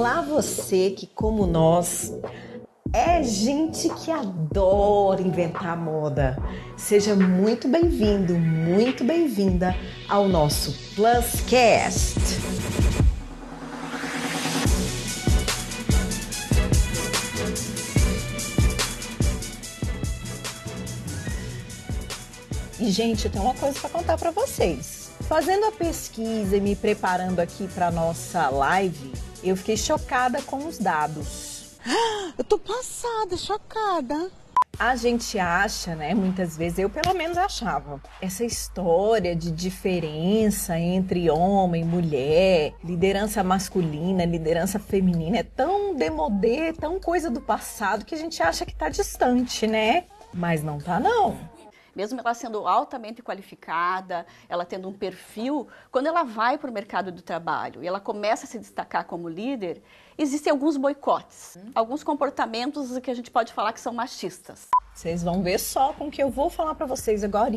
Olá, você que, como nós, é gente que adora inventar moda. Seja muito bem-vindo, muito bem-vinda ao nosso Pluscast. E, gente, eu tenho uma coisa para contar para vocês. Fazendo a pesquisa e me preparando aqui para nossa live, eu fiquei chocada com os dados. Eu tô passada, chocada. A gente acha, né? Muitas vezes, eu pelo menos achava, essa história de diferença entre homem e mulher, liderança masculina, liderança feminina, é tão demodê, tão coisa do passado que a gente acha que tá distante, né? Mas não tá, não mesmo ela sendo altamente qualificada, ela tendo um perfil, quando ela vai para o mercado do trabalho e ela começa a se destacar como líder, existem alguns boicotes, alguns comportamentos que a gente pode falar que são machistas. Vocês vão ver só com o que eu vou falar para vocês agora,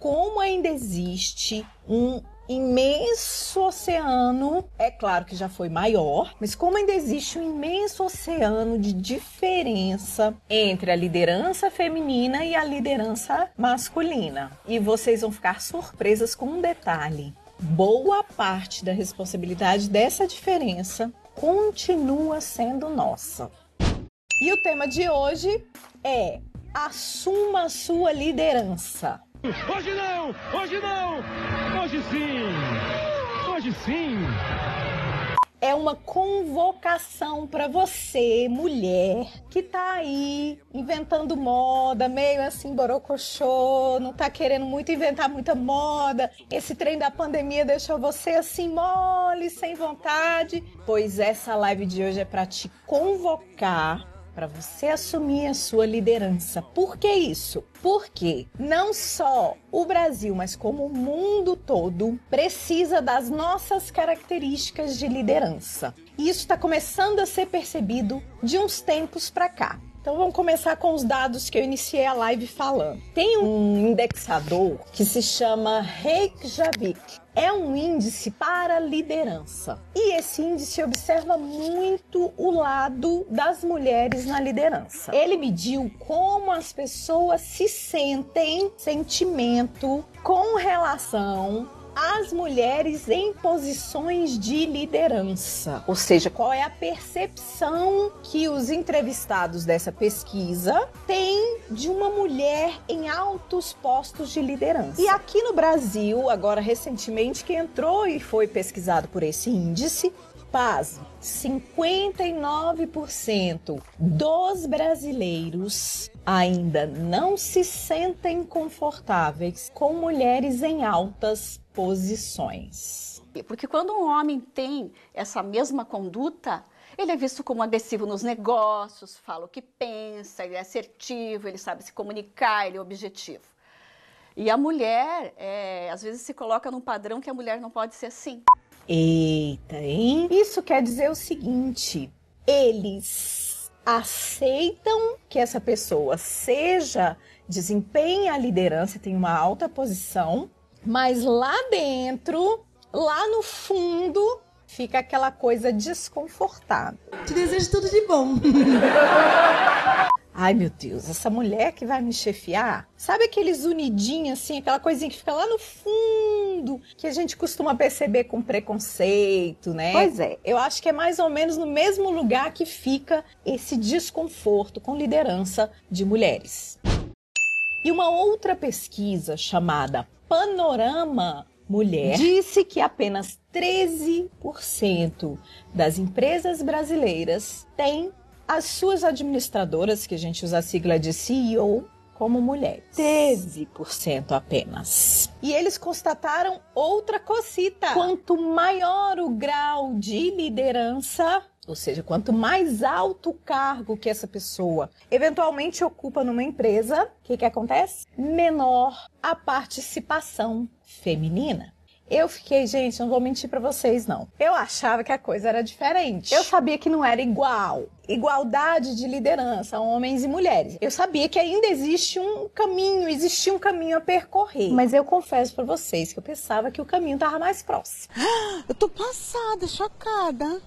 como ainda existe um imenso oceano, é claro que já foi maior, mas como ainda existe um imenso oceano de diferença entre a liderança feminina e a liderança masculina. E vocês vão ficar surpresas com um detalhe. Boa parte da responsabilidade dessa diferença continua sendo nossa. E o tema de hoje é Assuma sua liderança. Hoje não! Hoje não! Hoje sim! Hoje sim! É uma convocação para você, mulher, que tá aí inventando moda, meio assim borocochô, não tá querendo muito inventar muita moda. Esse trem da pandemia deixou você assim mole, sem vontade. Pois essa live de hoje é para te convocar para você assumir a sua liderança. Por que isso? Porque não só o Brasil, mas como o mundo todo precisa das nossas características de liderança. E isso está começando a ser percebido de uns tempos para cá. Então vamos começar com os dados que eu iniciei a live falando. Tem um indexador que se chama Reykjavik. É um índice para liderança. E esse índice observa muito o lado das mulheres na liderança. Ele mediu como as pessoas se sentem, sentimento com relação as mulheres em posições de liderança. Ou seja, qual é a percepção que os entrevistados dessa pesquisa têm de uma mulher em altos postos de liderança. E aqui no Brasil, agora recentemente, que entrou e foi pesquisado por esse índice, Paz, 59% dos brasileiros ainda não se sentem confortáveis com mulheres em altas posições. Porque quando um homem tem essa mesma conduta, ele é visto como agressivo nos negócios, fala o que pensa, ele é assertivo, ele sabe se comunicar, ele é objetivo. E a mulher, é, às vezes, se coloca num padrão que a mulher não pode ser assim. Eita, hein? Isso quer dizer o seguinte: eles aceitam que essa pessoa seja, desempenhe a liderança, tem uma alta posição, mas lá dentro, lá no fundo, fica aquela coisa desconfortável. Te desejo tudo de bom. Ai, meu Deus, essa mulher que vai me chefiar, sabe aqueles unidinhos assim, aquela coisinha que fica lá no fundo, que a gente costuma perceber com preconceito, né? Pois é, eu acho que é mais ou menos no mesmo lugar que fica esse desconforto com liderança de mulheres. E uma outra pesquisa chamada Panorama Mulher disse que apenas 13% das empresas brasileiras têm as suas administradoras, que a gente usa a sigla de CEO, como mulheres. 13% apenas. E eles constataram outra cosita. Quanto maior o grau de liderança, ou seja, quanto mais alto o cargo que essa pessoa eventualmente ocupa numa empresa, o que, que acontece? Menor a participação feminina. Eu fiquei, gente, não vou mentir para vocês não. Eu achava que a coisa era diferente. Eu sabia que não era igual. Igualdade de liderança, homens e mulheres. Eu sabia que ainda existe um caminho, existia um caminho a percorrer. Mas eu confesso para vocês que eu pensava que o caminho tava mais próximo. Eu tô passada, chocada.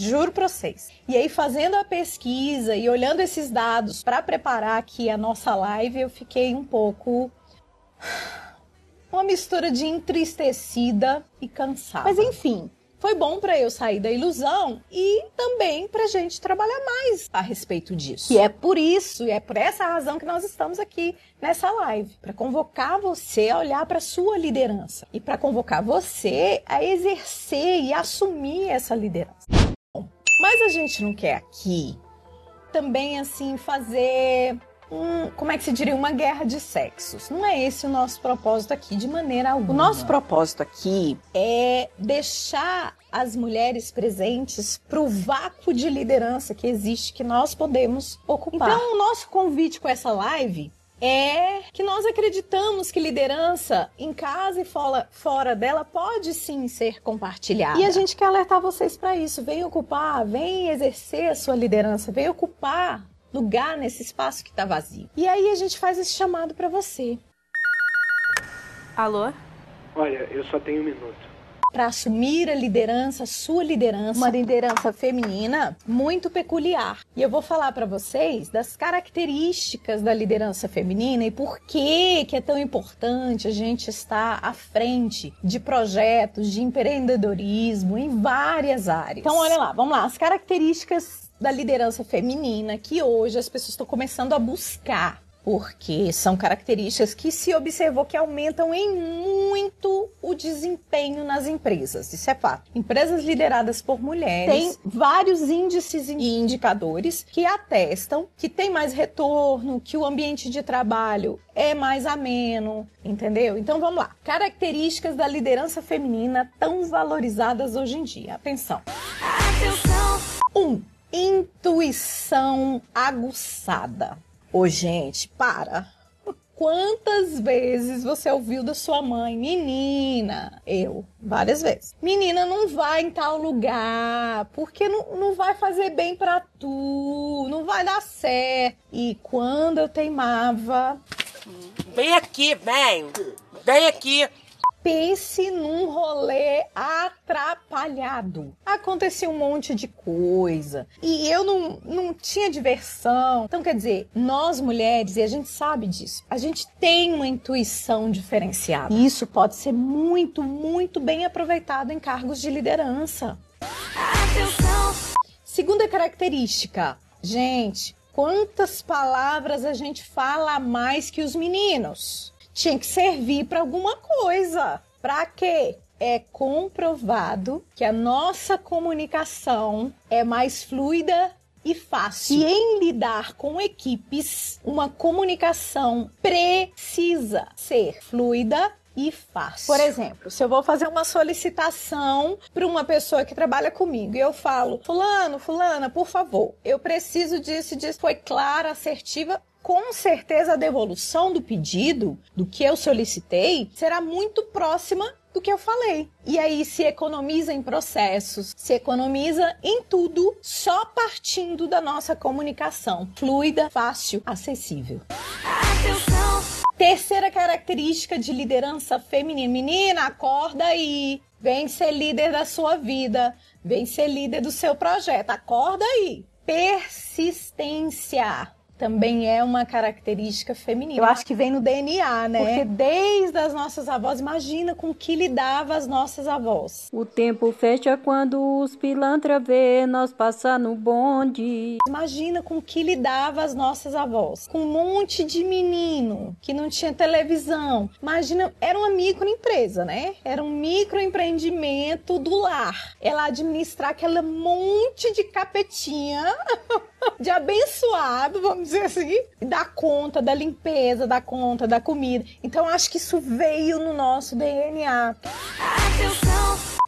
Juro pra vocês. E aí, fazendo a pesquisa e olhando esses dados para preparar aqui a nossa live, eu fiquei um pouco. Uma mistura de entristecida e cansada. Mas enfim, foi bom para eu sair da ilusão e também para gente trabalhar mais a respeito disso. E é por isso, e é por essa razão que nós estamos aqui nessa live, para convocar você a olhar para sua liderança e para convocar você a exercer e assumir essa liderança. Mas a gente não quer aqui também assim fazer um, como é que se diria, uma guerra de sexos. Não é esse o nosso propósito aqui, de maneira alguma. O nosso propósito aqui é deixar as mulheres presentes para o vácuo de liderança que existe, que nós podemos ocupar. Então, o nosso convite com essa live é que nós acreditamos que liderança em casa e fora, fora dela pode sim ser compartilhada. E a gente quer alertar vocês para isso. Vem ocupar, vem exercer a sua liderança, vem ocupar lugar nesse espaço que está vazio. E aí a gente faz esse chamado para você. Alô? Olha, eu só tenho um minuto. Para assumir a liderança, sua liderança, uma liderança feminina muito peculiar. E eu vou falar para vocês das características da liderança feminina e por que que é tão importante a gente estar à frente de projetos de empreendedorismo em várias áreas. Então, olha lá, vamos lá, as características da liderança feminina que hoje as pessoas estão começando a buscar, porque são características que se observou que aumentam em muito o desempenho nas empresas. Isso é fato. Empresas lideradas por mulheres têm vários índices e indicadores que atestam que tem mais retorno, que o ambiente de trabalho é mais ameno, entendeu? Então vamos lá. Características da liderança feminina tão valorizadas hoje em dia. Atenção. Atenção. Um, intuição aguçada. Ô, gente, para. Quantas vezes você ouviu da sua mãe, menina? Eu, várias vezes. Menina, não vai em tal lugar, porque não, não vai fazer bem para tu, não vai dar certo. E quando eu teimava. Vem aqui, vem! Vem aqui! Pense num rolê atrapalhado. Acontecia um monte de coisa e eu não, não tinha diversão. Então, quer dizer, nós mulheres, e a gente sabe disso, a gente tem uma intuição diferenciada. E isso pode ser muito, muito bem aproveitado em cargos de liderança. Atenção! Segunda característica, gente, quantas palavras a gente fala mais que os meninos? Tinha que servir para alguma coisa. Para quê? É comprovado que a nossa comunicação é mais fluida e fácil. E em lidar com equipes, uma comunicação precisa ser fluida e fácil. Por exemplo, se eu vou fazer uma solicitação para uma pessoa que trabalha comigo e eu falo, fulano, fulana, por favor, eu preciso disso, disso, foi clara, assertiva, com certeza a devolução do pedido, do que eu solicitei, será muito próxima do que eu falei. E aí se economiza em processos, se economiza em tudo, só partindo da nossa comunicação fluida, fácil, acessível. Atenção! Terceira característica de liderança feminina. Menina, acorda aí. Vem ser líder da sua vida. Vem ser líder do seu projeto. Acorda aí. Persistência também é uma característica feminina. Eu acho que vem no DNA, né? Porque desde as nossas avós, imagina com que lidava as nossas avós. O tempo fecha quando os pilantra vê nós passar no bonde. Imagina com que lidava as nossas avós. Com um monte de menino que não tinha televisão. Imagina, era uma microempresa, né? Era um microempreendimento do lar. Ela administrar aquele monte de capetinha de abençoado, vamos dizer assim, da conta da limpeza, da conta da comida. Então acho que isso veio no nosso DNA.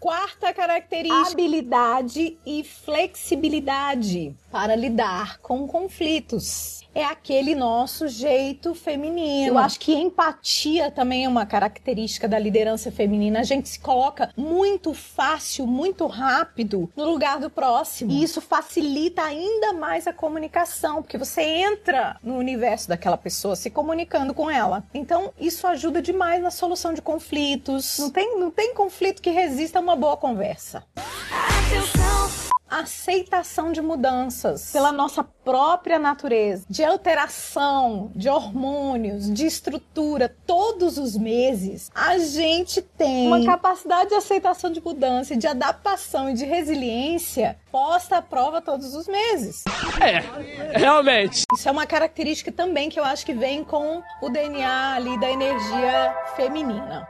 Quarta característica: habilidade e flexibilidade para lidar com conflitos é aquele nosso jeito feminino. Eu acho que empatia também é uma característica da liderança feminina. A gente se coloca muito fácil, muito rápido no lugar do próximo. E isso facilita ainda mais a comunicação, porque você entra no universo daquela pessoa se comunicando com ela. Então, isso ajuda demais na solução de conflitos. Não tem, não tem conflito que resista a uma boa conversa. Atenção! aceitação de mudanças pela nossa própria natureza, de alteração, de hormônios, de estrutura, todos os meses, a gente tem uma capacidade de aceitação de mudança, de adaptação e de resiliência posta à prova todos os meses. É, realmente. Isso é uma característica também que eu acho que vem com o DNA ali da energia feminina.